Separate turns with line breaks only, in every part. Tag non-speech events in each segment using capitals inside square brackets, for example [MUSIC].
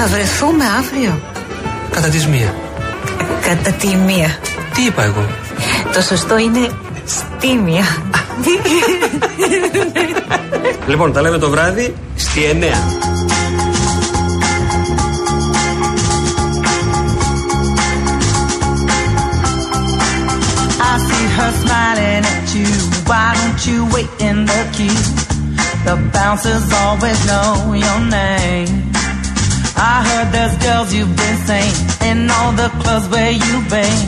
Θα βρεθούμε αύριο.
Κατά τη μία.
Κατά τη μία.
Τι είπα εγώ;
Το σωστό είναι στη μία.
λοιπόν, τα λέμε το βράδυ στη 9. her smiling at you. Why don't you wait in the queue? The bouncers always know your name. I heard there's girls you've been seeing in all the clubs where you've been.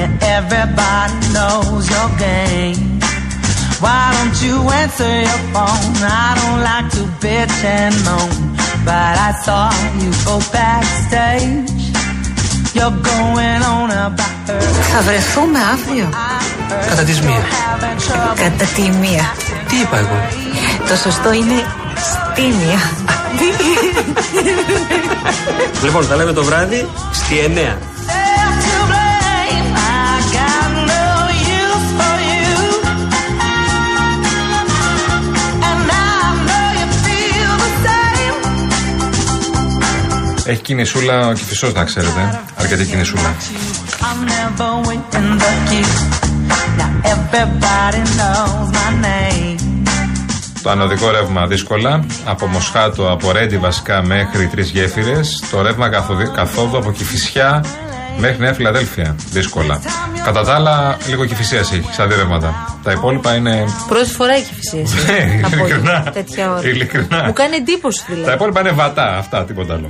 And everybody knows your game. Why don't you answer your phone? I don't like to bitch and moan. But I saw you go backstage. You're going on about her.
Θα βρεθούμε αύριο.
Κατά τη μία.
Κατά τη μία.
Τι είπα εγώ.
Το σωστό είναι στη μία.
Λοιπόν, τα λέμε το βράδυ στη 9.
Έχει κινησούλα ο Κηφισός να ξέρετε. Αρκετή κινησούλα. Το ανωδικό ρεύμα δύσκολα. Από Μοσχάτο, από Ρέντι βασικά μέχρι τρεις γέφυρες. Το ρεύμα καθόδου από Κηφισιά μέχρι Νέα Φιλαδέλφια. Δύσκολα. Κατά τα άλλα, λίγο κυφυσίας έχει, σαν ρεύματα. Τα υπόλοιπα είναι.
Πρώτη φορά έχει κυφυσία.
Ναι, ειλικρινά.
Τέτοια ώρα.
Ειλικρινά.
Μου κάνει εντύπωση δηλαδή.
Τα υπόλοιπα είναι βατά, αυτά, τίποτα άλλο.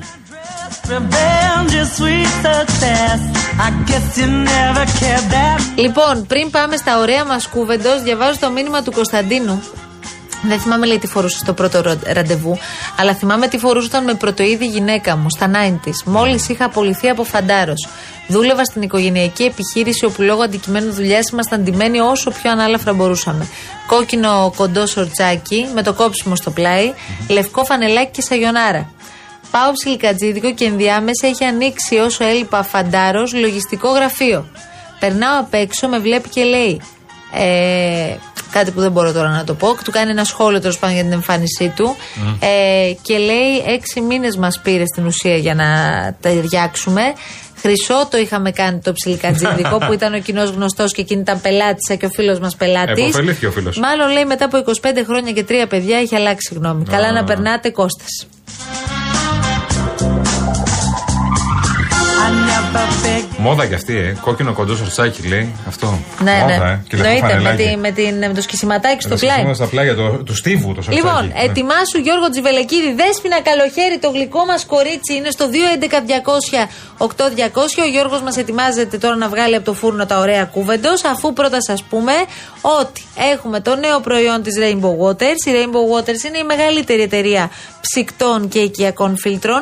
Λοιπόν, πριν πάμε στα ωραία μας κούβεντο, διαβάζω το μήνυμα του Κωνσταντίνου. Δεν θυμάμαι λέει τι φορούσες στο πρώτο ραντεβού, αλλά θυμάμαι τι φορούσε όταν με πρωτοείδη γυναίκα μου στα 90s. Μόλις είχα απολυθεί από φαντάρος. Δούλευα στην οικογενειακή επιχείρηση όπου λόγω αντικειμένου δουλειάς ήμασταν ντυμένοι όσο πιο ανάλαφρα μπορούσαμε. Κόκκινο κοντό σορτσάκι με το κόψιμο στο πλάι, λευκό φανελάκι και σαγιονάρα. Πάω ψιλικατζίδικο και ενδιάμεσα έχει ανοίξει όσο έλειπα φαντάρος λογιστικό γραφείο. Περνάω απ' έξω, με βλέπει και λέει. Ε, κάτι που δεν μπορώ τώρα να το πω. Του κάνει ένα σχόλιο τέλος πάντων για την εμφάνισή του. Ε, και λέει: Έξι μήνες μας πήρε στην ουσία για να ταιριάξουμε. Χρυσό το είχαμε κάνει το ψιλικατζίδικο [LAUGHS] που ήταν ο κοινός γνωστός και εκείνη ήταν πελάτησα και ο φίλος μας πελάτης.
Εποφελήθηκε ο φίλος.
Μάλλον λέει μετά από 25 χρόνια και τρία παιδιά έχει αλλάξει γνώμη. Καλά να περνάτε Κώστας.
Μόδα κι αυτή, ε. Κόκκινο κοντό σορτσάκι λέει. Αυτό.
Ναι,
Μόδα,
ναι.
Ε. Και
Εννοείται με, τη, με, την, με το σκισιματάκι στο πλάι.
Με στα πλάγια το, του στίβου το σορτσάκι.
Λοιπόν,
ναι.
ετοιμάσου Γιώργο Τζιβελεκίδη. Δέσπινα καλοχέρι, το γλυκό μας κορίτσι είναι στο 211-200-8200. Ο Γιώργος μας ετοιμάζεται τώρα να βγάλει από το φούρνο τα ωραία κούβεντο. Αφού πρώτα σας πούμε ότι έχουμε το νέο προϊόν της Rainbow Waters. Η Rainbow Waters είναι η μεγαλύτερη εταιρεία ψυκτών και οικιακών φίλτρων.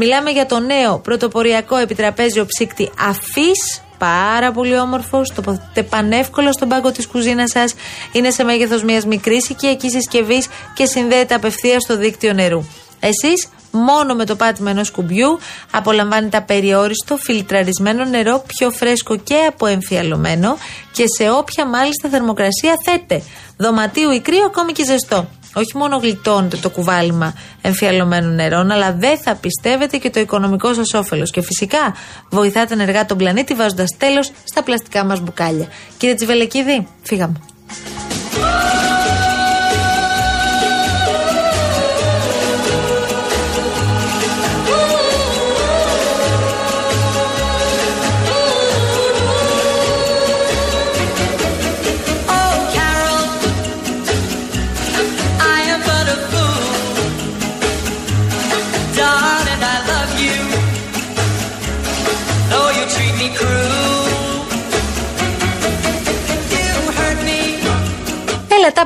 Μιλάμε για το νέο πρωτοποριακό επιτραπέζιο ψύκτη αφής. Πάρα πολύ όμορφος, τοποθετείται πανεύκολο στον πάγκο της κουζίνας σας. Είναι σε μέγεθος μιας μικρής οικιακής συσκευής και συνδέεται απευθείας στο δίκτυο νερού. Εσείς μόνο με το πάτημα ενός κουμπιού απολαμβάνετε απεριόριστο φιλτραρισμένο νερό πιο φρέσκο και αποεμφιαλωμένο και σε όποια μάλιστα θερμοκρασία θέτε. Δωματίου ή κρύο, ακόμη και ζεστό όχι μόνο γλιτώνετε το κουβάλιμα εμφιαλωμένων νερών, αλλά δεν θα πιστεύετε και το οικονομικό σας όφελος. Και φυσικά βοηθάτε ενεργά τον πλανήτη βάζοντας τέλος στα πλαστικά μας μπουκάλια. Κύριε Τσιβελεκίδη, φύγαμε.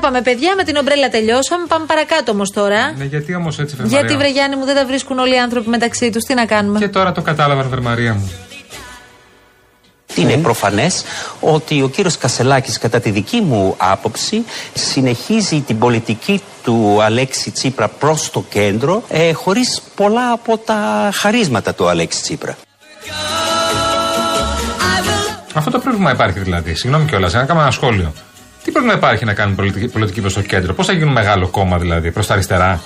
Πάμε, παιδιά. Με την ομπρέλα τελειώσαμε. Πάμε παρακάτω όμως τώρα.
Ναι, γιατί όμως έτσι, Βερμαρία.
Γιατί, βρε Γιάννη μου, δεν τα βρίσκουν όλοι οι άνθρωποι μεταξύ τους. Τι να κάνουμε;
Και τώρα το κατάλαβαν, Βερμαρία μου.
Είναι προφανές ότι ο κύριος Κασελάκης κατά τη δική μου άποψη συνεχίζει την πολιτική του Αλέξη Τσίπρα προς το κέντρο ε, χωρίς πολλά από τα χαρίσματα του Αλέξη Τσίπρα.
Αυτό το πρόβλημα υπάρχει δηλαδή. Συγγνώμη κιόλας, να κάνουμε ένα σχόλιο. Τι πρέπει να υπάρχει να κάνει πολιτική, πολιτική προς το κέντρο, Πώς θα γίνουν μεγάλο κόμμα δηλαδή, προς τα αριστερά;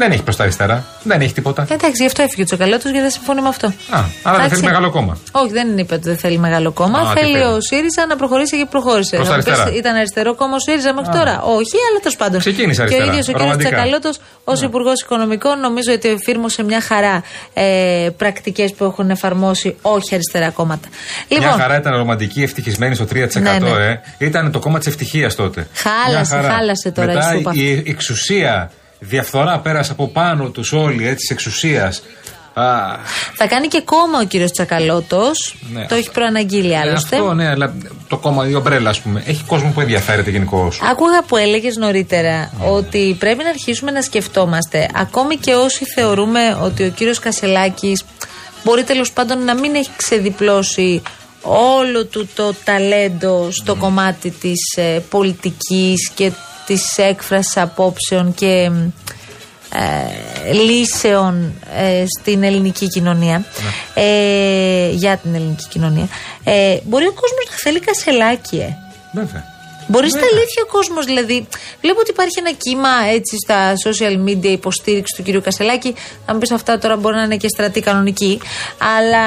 Δεν έχει προς τα αριστερά. Δεν έχει τίποτα.
Εντάξει, γι' αυτό έφυγε ο Τσακαλώτος γιατί δεν συμφωνεί με αυτό.
Α, άρα δεν
Εντάξει.
θέλει μεγάλο κόμμα.
Όχι, δεν είπε ότι δεν θέλει μεγάλο κόμμα.
Α, τι
θέλει
θέλει.
ο ΣΥΡΙΖΑ να προχωρήσει και προχώρησε.
Προς τα
Να μου πεις,
αριστερά.
ήταν αριστερό κόμμα ο ΣΥΡΙΖΑ μέχρι τώρα. Όχι, αλλά τέλος πάντων.
Ξεκίνησε
Και ο
αριστερά,
ίδιος ο κ.
ρομαντικά.
Τσακαλώτος, ως Υπουργός Οικονομικών, νομίζω ότι εφήρμοσε μια χαρά ε, πρακτικές που έχουν εφαρμόσει όχι αριστερά κόμματα.
Μια
Λοιπόν,
χαρά ήταν ρομαντική, ευτυχισμένη στο 3%.
Ναι, ναι.
Ε. Ήταν το κόμμα της ευτυχίας τότε.
Χάλασε,
Μια χαρά.
χάλασε τώρα η
Μετά
σούπα.
η εξουσία, διαφθορά πέρασε από πάνω τους όλοι, έτσι, της εξουσίας.
θα κάνει και κόμμα ο κύριος Τσακαλώτος.
Ναι.
Το έχει προαναγγείλει άλλωστε.
Αυτό, ναι, αλλά το κόμμα, η ομπρέλα, ας πούμε, έχει κόσμο που ενδιαφέρεται γενικώς.
Άκουγα που έλεγες νωρίτερα ότι πρέπει να αρχίσουμε να σκεφτόμαστε, ακόμη και όσοι θεωρούμε ότι ο κύριος Κασελάκης μπορεί τέλος πάντων να μην έχει ξεδιπλώσει όλο του το ταλέντο στο κομμάτι της ε, πολιτικής και της έκφρασης απόψεων και ε, λύσεων ε, στην ελληνική κοινωνία ε, για την ελληνική κοινωνία ε, μπορεί ο κόσμος να θέλει κασελάκι ε.
Βέβαια.
Μπορείς στα
Βέβαια.
αλήθεια ο κόσμος, δηλαδή. Βλέπω ότι υπάρχει ένα κύμα έτσι στα social media υποστήριξη του κυρίου Κασελάκη. Θα μου πεις αυτά τώρα μπορεί να είναι και στρατή κανονική. Αλλά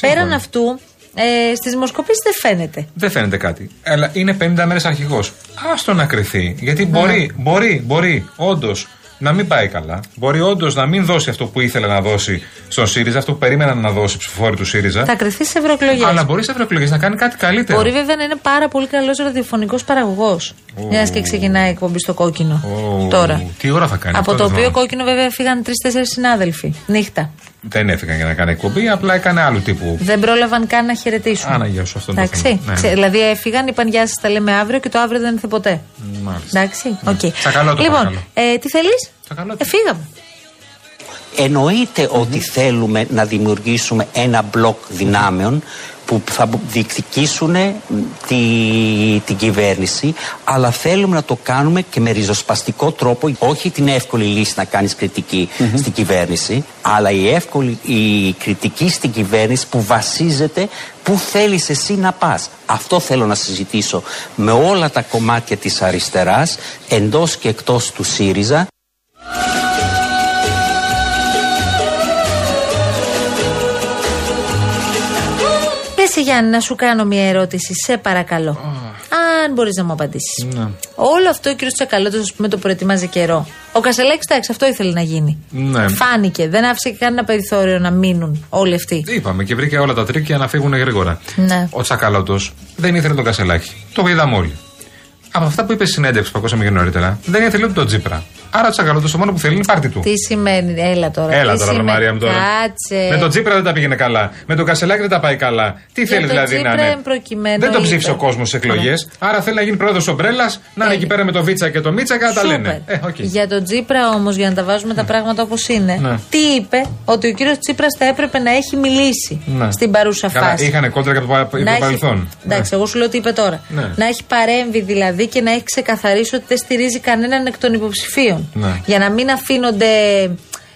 πέραν αυτού, ε, στις δημοσκοπήσεις δεν φαίνεται.
Δεν φαίνεται κάτι. Αλλά είναι 50 μέρες αρχηγός. Άστο να κρυθεί. Γιατί μπορεί, μπορεί, μπορεί όντως να μην πάει καλά. Μπορεί όντως να μην δώσει αυτό που ήθελε να δώσει στον ΣΥΡΙΖΑ, αυτό που περίμεναν να δώσει ψηφοφόροι του ΣΥΡΙΖΑ.
Θα κρυθεί σε ευρωεκλογές.
Αλλά μπορεί σε ευρωεκλογές να κάνει κάτι καλύτερο.
Μπορεί βέβαια να είναι πάρα πολύ καλός ραδιοφωνικός παραγωγός. Μιας και ξεκινάει η εκπομπή στο κόκκινο.
Ω,
Τώρα.
Τι ώρα θα κάνει.
Από
αυτό
το
δεν
οποίο
θυμάμαι.
κόκκινο βέβαια φύγαν τρει-τέσσερι συνάδελφοι. Νύχτα.
Δεν έφυγαν για να κάνει εκπομπή, απλά έκανε άλλου τύπου.
Δεν πρόλαβαν καν να χαιρετήσουν.
Άνα, σου, αυτό το
Εντάξει.
θέμα. Ναι, ναι.
Ξε- Δηλαδή έφυγαν, είπαν Γεια σας, τα λέμε αύριο και το αύριο δεν ήρθε ποτέ.
Μάλιστα.
Εντάξει. οκ.
Τσακαλώτο,
Λοιπόν,
παρακαλώ.
ε, τι θέλεις;
Τσακαλώτο.
Ε, φύγαμε.
Εννοείται ότι θέλουμε να δημιουργήσουμε ένα μπλοκ δυνάμεων που θα διεκδικήσουν τη, την κυβέρνηση, αλλά θέλουμε να το κάνουμε και με ριζοσπαστικό τρόπο, όχι την εύκολη λύση να κάνεις κριτική στην κυβέρνηση, αλλά η εύκολη η κριτική στην κυβέρνηση που βασίζεται που θέλεις εσύ να πας. Αυτό θέλω να συζητήσω με όλα τα κομμάτια της αριστεράς, εντός και εκτός του ΣΥΡΙΖΑ,
Γιάννη, να σου κάνω μια ερώτηση, σε παρακαλώ. Αν μπορείς να μου απαντήσεις.
Ναι.
Όλο αυτό ο κύριο Τσακαλώτος, ας πούμε, το προετοίμαζε καιρό. Ο Κασελάκης, εντάξει, αυτό ήθελε να γίνει.
Ναι.
Φάνηκε. Δεν άφησε και κανένα περιθώριο να μείνουν όλοι αυτοί.
Είπαμε και βρήκε όλα τα τρίκια να φύγουν γρήγορα.
Ναι.
Ο Τσακαλώτος δεν ήθελε τον Κασελάκη. Το είδαμε όλοι. Από αυτά που είπε στη συνέντευξη που ακούσαμε και νωρίτερα, δεν ήθελε ούτε τον Τζίπρα. Άρα ο Τσακαλώτο το μόνο που θέλει είναι πάρτι του.
Τι σημαίνει, έλα τώρα.
Έλα
τι
τώρα, βρε
σημαίνει.
Μαρία μου τώρα.
Κάτσε.
Με τον Τσίπρα δεν τα πήγαινε καλά. Με τον Κασελάκη δεν τα πάει καλά. Τι
Για
θέλει
τον
δηλαδή
Τσίπρα
να είναι;
εν προκειμένω
Δεν τον
είπε.
ψήφισε ο κόσμος στις εκλογές.
Ωραία.
Άρα θέλει να γίνει πρόεδρος ομπρέλας, να είναι
Τέλεια.
εκεί πέρα με τον Βίτσα και τον Μίτσα και να τα
Σούπερ.
λένε. Ε, οκ.
Για τον Τσίπρα όμως, για να τα βάζουμε τα πράγματα όπως είναι,
Ναι.
τι είπε, ότι ο κύριος Τσίπρας θα έπρεπε να έχει μιλήσει
Ναι.
στην παρούσα
Καλά,
φάση.
είχαν κόντρα και από το πα-
Να
το
έχει-
παρελθόν.
Εντάξει, εγώ σου λέω τι είπε τώρα.
Ναι.
Να έχει παρέμβει δηλαδή και να έχει ξεκαθαρίσει ότι δεν στηρίζει κανέναν εκ των υποψηφίων.
Ναι.
Για να μην αφήνονται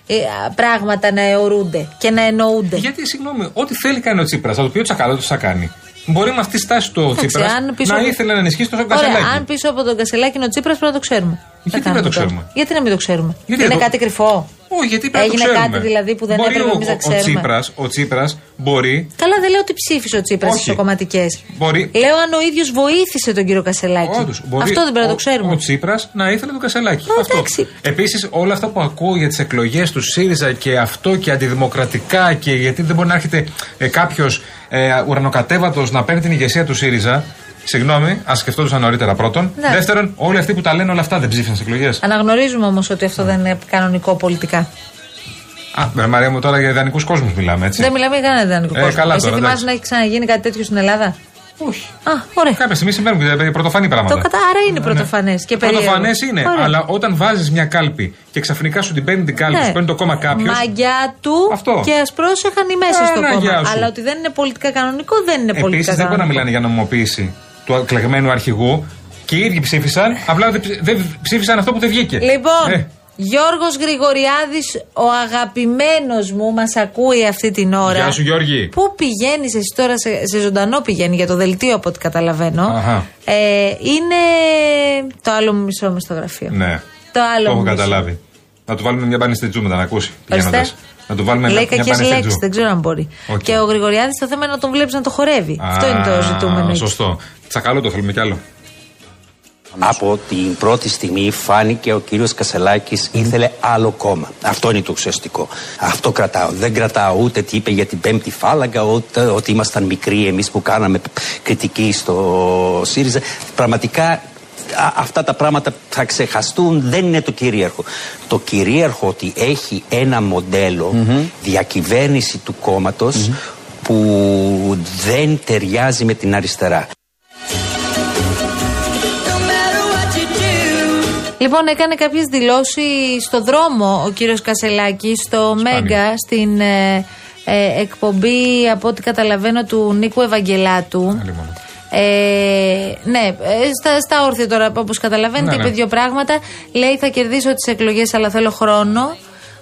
ε, πράγματα να αιωρούνται και να εννοούνται.
Γιατί, συγγνώμη, ό,τι θέλει κάνει ο Τσίπρας, θα το πει ο Τσακαλώτο θα κάνει. Μπορεί με αυτή τη στάση του ο
Εντάξει,
Τσίπρας
αν πίσω
να
από-
ήθελε να ενισχύσει τον
Ωραία,
Κασελάκη.
αν πίσω από τον Κασελάκη είναι ο Τσίπρας πρέπει να το ξέρουμε.
Γιατί
Θα
δεν το
κάνουμε τώρα.
ξέρουμε;
Γιατί να μην το ξέρουμε;
Γιατί
είναι
εδώ-
κάτι κρυφό.
Όχι, γιατί πρέπει
Έγινε
να το ξέρουμε.
κάτι δηλαδή που δεν
μπορεί
έπρεπε
ο,
εμείς να
ο, ο
ξέρουμε.
Τσίπρας, ο Τσίπρας μπορεί
Καλά, δεν λέω ότι ψήφισε ο Τσίπρας
Όχι.
στις ισοκομματικέ.
Μπορεί-
Λέω αν ο ίδιος βοήθησε τον κύριο Κασελάκη.
Όντως, μπορεί
Αυτό δεν πρέπει να το
ο-
ξέρουμε.
Ο Τσίπρας να ήθελε τον Κασελάκη.
Α,
αυτό.
εντάξει.
Επίσης, όλα αυτά που ακούω για τις εκλογές του ΣΥΡΙΖΑ και αυτό και αντιδημοκρατικά και γιατί δεν μπορεί να έρχεται ε, κάποιος ε, ουρανοκατέβατος να παίρνει την ηγεσία του ΣΥΡΙΖΑ. Συγγνώμη, ας σκεφτόντουσαν νωρίτερα πρώτον.
Ναι.
Δεύτερον, όλοι αυτοί που τα λένε όλα αυτά δεν ψήφισαν στις εκλογές.
Αναγνωρίζουμε όμως ότι αυτό δεν είναι κανονικό πολιτικά.
Α, βρε Μαρία μου, τώρα για ιδανικούς κόσμους μιλάμε, έτσι.
Δεν μιλάμε για κανένα ιδανικό
Ε,
κόσμο.
καλά
Εσύ
τώρα,
θυμάσαι
εντάξει.
να έχει ξαναγίνει κάτι τέτοιο στην Ελλάδα;
Όχι.
Α, ωραία.
Κάποια στιγμή συμβαίνουν και πρωτοφανή πράγματα.
Το κατα... Άρα είναι πρωτοφανές και περίεργο.
Πρωτοφανές είναι,
Ωραία.
αλλά όταν βάζεις μια κάλπη και ξαφνικά σου την παίρνει την κάλπη,
Ναι.
σου παίρνει το κόμμα κάποιο.
Μαγιά του
Αυτό.
και α πρόσεχαν οι μέσα στο
Άνα, γεια
κόμμα.
σου.
Αλλά ότι δεν είναι πολιτικά κανονικό, δεν είναι πολιτικά
Επίση δεν μπορεί να
κανονικό.
μιλάνε για νομιμοποίηση του εκλεγμένου αρχηγού και οι ίδιοι ψήφισαν, απλά δεν ψ- δεν ψήφισαν αυτό που δεν βγήκε.
Λοιπόν,
Ε,
Γιώργος Γρηγοριάδης, ο αγαπημένος μου, μας ακούει αυτή την ώρα.
Γεια σου, Γιώργη.
Πού πηγαίνεις εσύ τώρα, σε, σε ζωντανό πηγαίνει για το δελτίο από ό,τι καταλαβαίνω.
Αχα.
Ε, είναι το άλλο μου μισό με στο γραφείο.
Ναι.
Το άλλο
Το έχω
μου μισό.
καταλάβει. Να του βάλουμε μια μπάνη στην τζούμετα να ακούσει.
Ορίστε.
πηγαίνοντας. Να του βάλουμε
Λέει
μια, μια
κακές
μπάνη στην
λέξεις,
τζου.
δεν ξέρω αν μπορεί.
Οκ.
Και ο Γρηγοριάδης το θέμα είναι να τον βλέπεις να το χορεύει. Αυτό είναι το
Α,
ζητούμενο. εκεί.
Σωστό. Τσακαλώ το θέλουμε κι άλλο.
Από την πρώτη στιγμή φάνηκε ο κύριος Κασελάκης ήθελε άλλο κόμμα. Αυτό είναι το ουσιαστικό. Αυτό κρατάω. Δεν κρατάω ούτε τι είπε για την πέμπτη φάλαγγα, ούτε ότι ήμασταν μικροί εμείς που κάναμε κριτική στο ΣΥΡΙΖΑ. Πραγματικά α- αυτά τα πράγματα θα ξεχαστούν, δεν είναι το κυρίαρχο. Το κυρίαρχο ότι έχει ένα μοντέλο διακυβέρνηση του κομματος που δεν ταιριάζει με την αριστερά.
Λοιπόν, έκανε κάποιες δηλώσει στο δρόμο ο κύριος Κασελάκη, στο Μέγκα, στην ε, ε, εκπομπή, από ό,τι καταλαβαίνω, του Νίκου Ευαγγελάτου.
Άλλη μόνο.
Ε, ναι, ε, στα, στα όρθια τώρα, όπως καταλαβαίνετε,
Ναι, ναι.
είπε δύο πράγματα. Λέει: Θα κερδίσω τις εκλογές, αλλά θέλω χρόνο.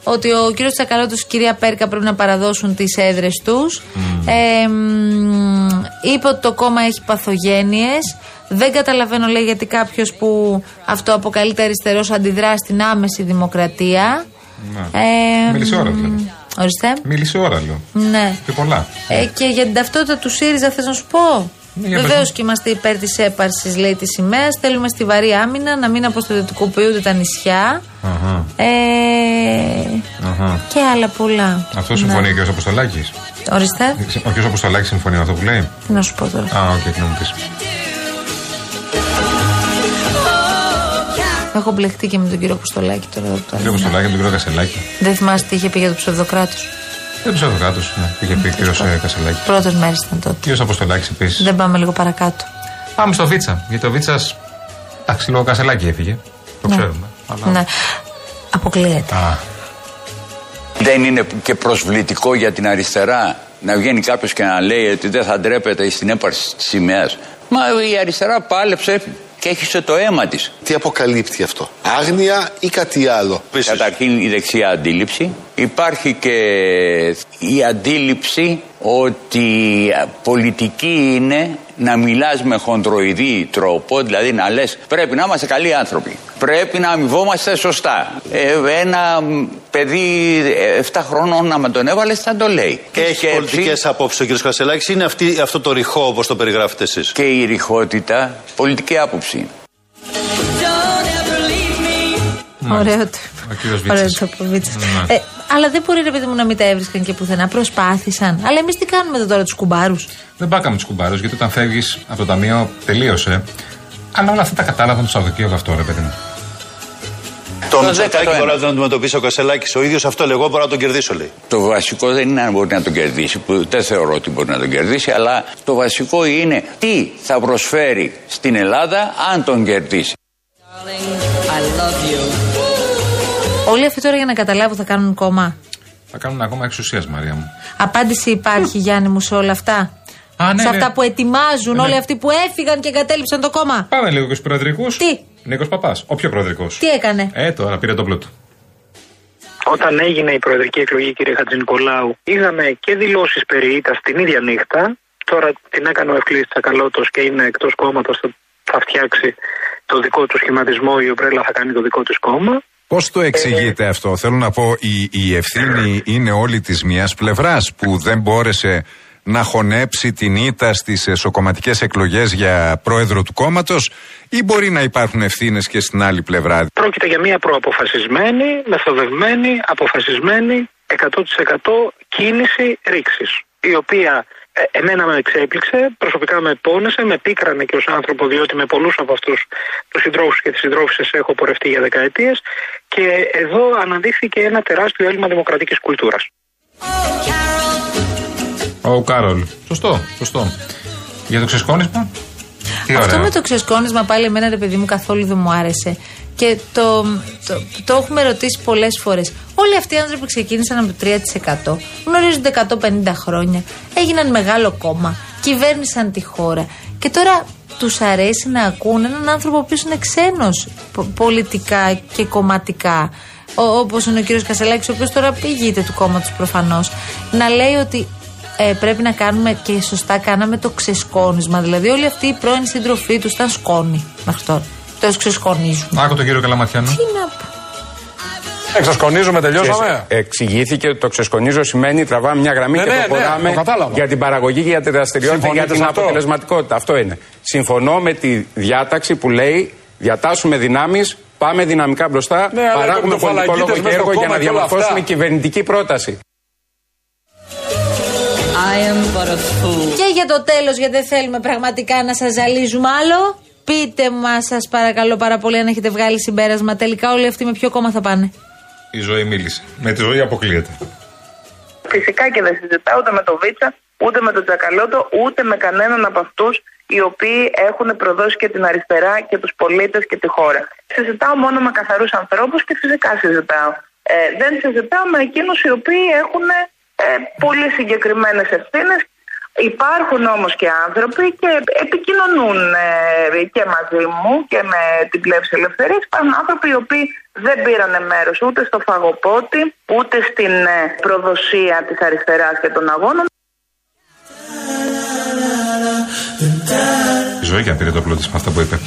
Ότι ο κύριος Τσακαλώτος και η κυρία Πέρκα πρέπει να παραδώσουν τις έδρες τους. Ε, μ, είπε ότι το κόμμα έχει παθογένειες. Δεν καταλαβαίνω, λέει, γιατί κάποιος που αυτό αποκαλείται αριστερός αντιδρά στην άμεση δημοκρατία.
Ναι.
Ε,
Μίλησε ώρα,
μ,
δηλαδή.
Ορίστε.
Μίλησε ώρα, λέω.
Ναι.
Και πολλά.
Ε, και για την ταυτότητα του ΣΥΡΙΖΑ θες να σου πω;
Ναι, για
Βεβαίως
πες μου.
και είμαστε υπέρ της έπαρσης, λέει, της σημαίας. Θέλουμε στιβαρή άμυνα, να μην αποστρατικοποιούνται τα νησιά.
Αχα.
Ε,
Αχα.
και άλλα πολλά.
Αυτό συμφωνεί
Ναι.
και ο Αποστολάκης.
Ορίστε.
Ο κ. Αποστολάκης συμφωνεί με αυτό που λέει.
Τι να σου πω τώρα.
Α, ok, okay, να μου πεις.
Έχω μπλεχτεί και με τον κύριο Αποστολάκη τώρα. εδώ που το
Κ.
λέω.
Αποστολάκη και τον κ. Κασελάκη.
Δεν θυμάστε τι είχε πει για το ψευδοκράτος.
Δεν τους έδω κάτω. Ναι, πήγε πει ο κ. Κασελάκης.
Πρώτε μέρε ήταν τότε.
Κ. Αποστολάκης επίσης.
Δεν πάμε λίγο παρακάτω.
Πάμε στο Βίτσα. Γιατί ο Βίτσας. Εντάξει, λόγω Κασελάκη έφυγε. Το
Ναι.
ξέρουμε. Αλλά...
Ναι. Αποκλείεται.
Α,
Δεν είναι και προσβλητικό για την αριστερά να βγαίνει κάποιος και να λέει ότι δεν θα ντρέπεται στην έπαρση της σημαίας. Μα η αριστερά πάλεψε και έχισε το αίμα της.
Τι αποκαλύπτει αυτό; Άγνοια ή κάτι άλλο;
Καταρχήν η δεξιά αντίληψη. Υπάρχει και η αντίληψη ότι πολιτική είναι να μιλάς με χοντροειδή τρόπο, δηλαδή να λες πρέπει να είμαστε καλοί άνθρωποι. Πρέπει να αμοιβόμαστε σωστά. Ε, ένα παιδί 7 χρονών να με τον έβαλες θα το λέει. Και
Έχεις
σκέψη
πολιτικές απόψεις ο κ. Κασελάκης. Είναι αυτή, αυτό το ρηχό όπως το περιγράφετε εσείς.
Και η ρηχότητα πολιτική άποψη.
Ωραίο το.
Ο κύριος Βίτσας.
Ωραίο το είπε ο Βίτσας.
Ναι.
Ε, αλλά δεν μπορεί ρε παιδί μου να μην τα έβρισκαν και πουθενά. Προσπάθησαν. Αλλά εμείς τι κάνουμε εδώ τώρα τους κουμπάρους;
δεν πάκαμε τους κουμπάρους γιατί όταν φεύγεις από το ταμείο τελείωσε. Αλλά όλα αυτά τα κατάλαβαν το Σαββατοκύριακο αυτό, ρε παιδί μου.
Το
Το
Μητσοτάκη
10
μπορεί να τον αντιμετωπίσει ο Κασελάκης ο ίδιος. Αυτό λέγω, μπορώ να τον κερδίσω, λέει.
Το βασικό δεν είναι αν μπορεί να τον κερδίσει, που δεν θεωρώ ότι μπορεί να τον κερδίσει, αλλά το βασικό είναι τι θα προσφέρει στην Ελλάδα αν τον κερδίσει.
Όλοι αυτοί τώρα για να καταλάβω θα κάνουν κόμμα.
Θα κάνουν ακόμα εξουσίας, Μαρία μου.
Απάντηση υπάρχει, Γιάννη μου, σε όλα αυτά.
Α, ναι,
σε
ναι.
αυτά που ετοιμάζουν
Ναι.
όλοι αυτοί που έφυγαν και εγκατέλειψαν το κόμμα.
Πάμε λίγο και στους προεδρικούς.
Τι;
Νίκος Παπάς. Ο πιο προεδρικός.
Τι έκανε;
Ε, τώρα πήρε το πλούτο.
Όταν έγινε η προεδρική εκλογή, κύριε Χατζηνικολάου, είδαμε και δηλώσεις περί ήττας την ίδια νύχτα. Τώρα την έκανε ο Ευκλής Τσακαλώτος και είναι εκτός κόμματος. Θα, θα φτιάξει το δικό του σχηματισμό. Η Ομπρέλα θα κάνει το δικό της κόμμα.
Πώς το εξηγείτε αυτό, Θέλω να πω, η, η ευθύνη είναι όλη της μιας πλευράς που δεν μπόρεσε να χωνέψει την ήττα στις εσωκομματικές εκλογές για πρόεδρο του κόμματος, ή μπορεί να υπάρχουν ευθύνες και στην άλλη πλευρά;
Πρόκειται για μια προαποφασισμένη, μεθοδευμένη, αποφασισμένη 100% κίνηση ρήξης. Η οποία ε, εμένα με εξέπληξε, προσωπικά με πόνεσε, με πίκρανε και ως άνθρωπο, διότι με πολλούς από αυτούς τους συντρόφους και τις συντρόφισσες έχω πορευτεί για δεκαετίες και εδώ αναδείχθηκε ένα τεράστιο έλλειμμα δημοκρατικής κουλτούρας.
Ο Κάρολ. Σωστό, σωστό. Για το ξεσκόνισμα; Τι
Αυτό
ωραία.
με το ξεσκόνισμα πάλι εμένα ρε παιδί μου καθόλου δεν μου άρεσε. Και το, το, το έχουμε ρωτήσει πολλές φορές. Όλοι αυτοί οι άνθρωποι ξεκίνησαν από το 3%. Γνωρίζονται 150 χρόνια. Έγιναν μεγάλο κόμμα. Κυβέρνησαν τη χώρα. Και τώρα τους αρέσει να ακούνε έναν άνθρωπο ο οποίος είναι ξένος πολιτικά και κομματικά. Όπως είναι ο κύριος Κασελάκης, ο οποίος τώρα πηγείται του κόμματος προφανώς. Να λέει ότι ε, πρέπει να κάνουμε και σωστά κάναμε το ξεσκόνισμα. Δηλαδή, όλοι αυτοί οι πρώην σύντροφοί τους ήταν σκόνη μέχρι τώρα. Το ξεσκονίζουν.
Άκου τον κύριο Καλαματιάνο.
Τι να πω.
Εξασκονίζουμε, τελειώσαμε.
Και Εξηγήθηκε ότι το ξεσκονίζω σημαίνει τραβάμε μια γραμμή
Ναι,
και
ναι,
το
ναι,
χωράμε
το κατάλαβα.
για την παραγωγή και για τη δραστηριότητα και για
Συμφωνείτε
την
σε αυτό;
αποτελεσματικότητα. Αυτό είναι. Συμφωνώ με τη διάταξη που λέει διατάσσουμε δυνάμεις, πάμε δυναμικά μπροστά,
Ναι, αλλά
παράγουμε
το
πολιτικό
φαλαγγίτες
λόγο και
μες στο
έργο για
κόμμα
να
και όλα
διαμορφώσουμε
αυτά.
κυβερνητική πρόταση.
Και για το τέλος, γιατί δεν θέλουμε πραγματικά να σας ζαλίζουμε άλλο, πείτε μας, σας παρακαλώ πάρα πολύ, αν έχετε βγάλει συμπέρασμα. Τελικά όλοι αυτοί με ποιο κόμμα θα πάνε;
Η ζωή μίλησε. Με τη ζωή αποκλείεται.
Φυσικά και δεν συζητάω ούτε με τον Βίτσα, ούτε με τον Τζακαλώτο, ούτε με κανέναν από αυτούς οι οποίοι έχουν προδώσει και την αριστερά και τους πολίτες και τη χώρα. Συζητάω μόνο με καθαρούς ανθρώπους και φυσικά συζητάω. Ε, δεν συζητάω με εκείνους οι οποίοι έχουν ε, πολύ συγκεκριμένες ευθύνες. Υπάρχουν όμως και άνθρωποι και επικοινωνούν ε, και μαζί μου και με την πλεύση ελευθερίας. Υπάρχουν άνθρωποι οι οποίοι δεν πήραν μέρος ούτε στο φαγοπότη, ούτε στην ε, προδοσία της αριστεράς και των αγώνων.
Ζωή και αν πήρε το πλούτη με αυτά που είπε.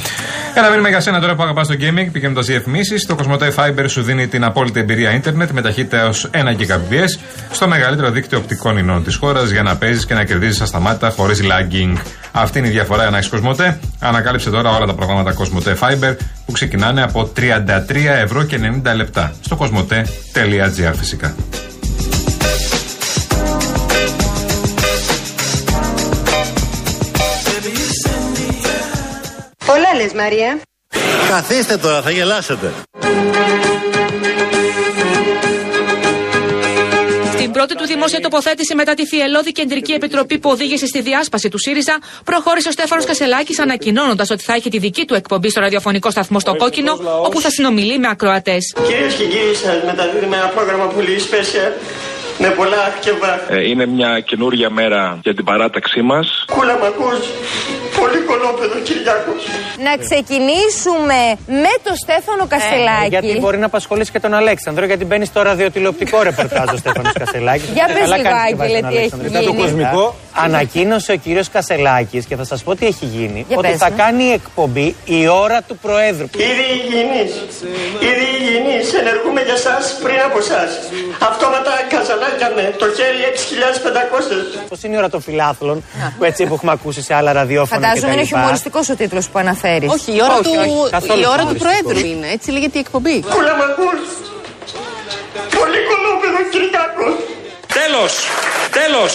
Ένα μήνυμα για σένα τώρα που αγαπάς το gaming, πηγαίνοντας διαφημίσει. Το Cosmote Fiber σου δίνει την απόλυτη εμπειρία ίντερνετ με ταχύτητα έως 1 Gbps στο μεγαλύτερο δίκτυο οπτικών ινών της χώρας για να παίζεις και να κερδίζεις ασταμάτητα χωρίς lagging. Αυτή είναι η διαφορά για να έχει Cosmote. Ανακάλυψε τώρα όλα τα προγράμματα Cosmote Fiber που ξεκινάνε από 33 ευρώ και 90 λεπτά στο cosmote.gr φυσικά.
Λες Μαρία;
Καθίστε τώρα, θα γελάσετε.
Στην πρώτη του δημόσια τοποθέτηση μετά τη θυελώδη κεντρική επιτροπή που οδήγησε στη διάσπαση του ΣΥΡΙΖΑ, προχώρησε ο Στέφανος Κασελάκης ανακοινώνοντας ότι θα έχει τη δική του εκπομπή στο ραδιοφωνικό σταθμό στο Κόκκινο, όπου θα συνομιλεί με ακροατές.
Κυρίες και κύριοι, σας μεταδίδουμε ένα πρόγραμμα πολύ special με πολλά και βάθη.
Ε, είναι μια καινούργια μέρα για την παράταξή μας.
Κούλα μ' ακούς. Πολύ κολόπεδο Κυριάκος.
Να ξεκινήσουμε με τον Στέφανο Κασελάκη.
Ε, γιατί μπορεί να απασχολήσει και τον Αλέξανδρο, γιατί μπαίνει στο ραδιοτηλεοπτικό ρεπορτάζ ο Στέφανος [LAUGHS] Κασελάκης.
Για πες λίγο, Άγγελε, τι έχει
Ήταν το
γίνει.
κοσμικό. Ανακοίνωσε ο κύριος Κασελάκης και θα σας πω τι έχει γίνει.
Για
ότι
πες
θα
μου.
κάνει εκπομπή η ώρα του Προέδρου.
Ήδη υγιεινής. Ήδη υγιεινής. Ενεργούμε για σας πριν από εσάς. Αυτόματα καζανάκια με. Το χέρι 6.500.
Πώς είναι η ώρα των φιλάθλων, που έτσι που έχουμε ακούσει σε άλλα ραδιόφωνα.
Φαντάζομαι είναι
κτλ.
χιουμοριστικός ο τίτλος που αναφέρεις.
Όχι, η ώρα, του,
καθόλου
η ώρα του
χιουμοριστικός.
Προέδρου είναι. Έτσι λέγεται η εκπομπή.
Κούλα μ' ακούς. Πολύ κολόπεδο Κυριάκος.
Τέλος! Τέλος!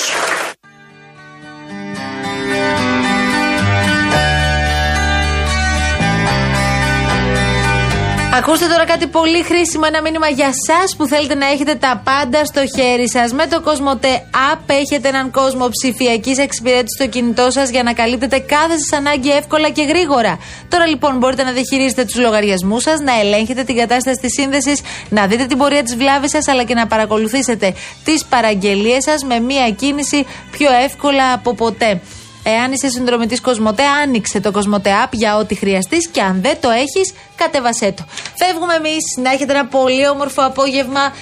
Ακούστε τώρα κάτι πολύ χρήσιμο, ένα μήνυμα για εσά που θέλετε να έχετε τα πάντα στο χέρι σας. Με το Cosmote App έχετε έναν κόσμο ψηφιακής εξυπηρέτησης στο κινητό σας για να καλύπτετε κάθε σας ανάγκη εύκολα και γρήγορα. Τώρα λοιπόν μπορείτε να διαχειρίζετε τους λογαριασμούς σας, να ελέγχετε την κατάσταση της σύνδεσης, να δείτε την πορεία της βλάβης σας, αλλά και να παρακολουθήσετε τις παραγγελίες σας με μία κίνηση πιο εύκολα από ποτέ. Εάν είσαι συνδρομητής Κοσμοτέ, άνοιξε το Κοσμοτέ App για ό,τι χρειαστείς και αν δεν το έχεις, κατεβασέ το. Φεύγουμε εμείς, να έχετε ένα πολύ όμορφο απόγευμα.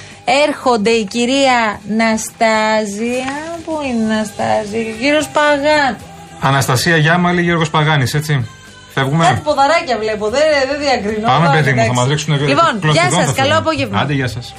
Έρχονται η κυρία Ναστάζια. Πού είναι η Ναστάζια, και ο κύριος Παγάν.
Αναστασία Γιάμαλη, Γιώργος Παγάνης, έτσι.
Κάτι
Φεύγουμε.
ποδαράκια βλέπω, δεν, δεν διακρινώ.
Πάμε,
αλλά
παιδί μου, θα
εντάξει.
μας ρίξουν
Λοιπόν, γεια
κλωστιδόν
σας,
θα
καλό
φύγουμε.
απόγευμα.
Άντε, γεια σας.